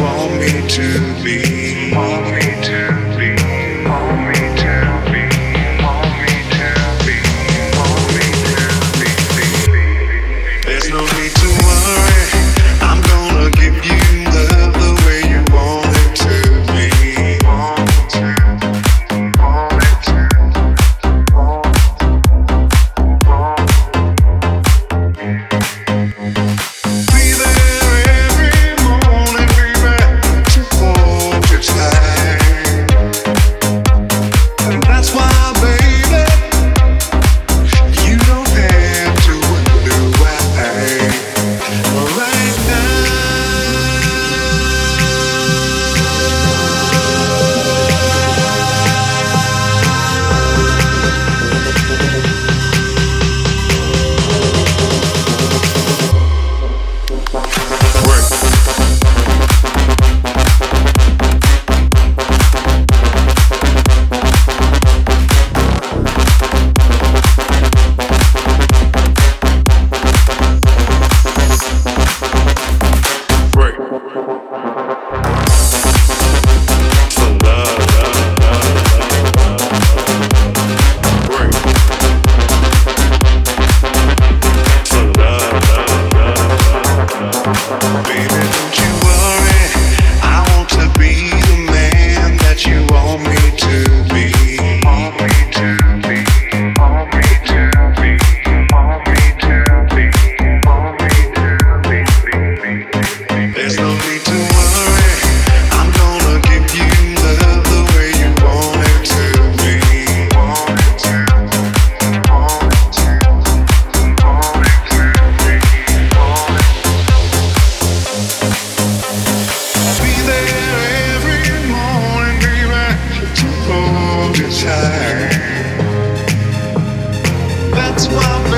want me to be? Want me to be? Want me to be? Want me to be? Want me to be? There's no need to worry. That's why. Vem why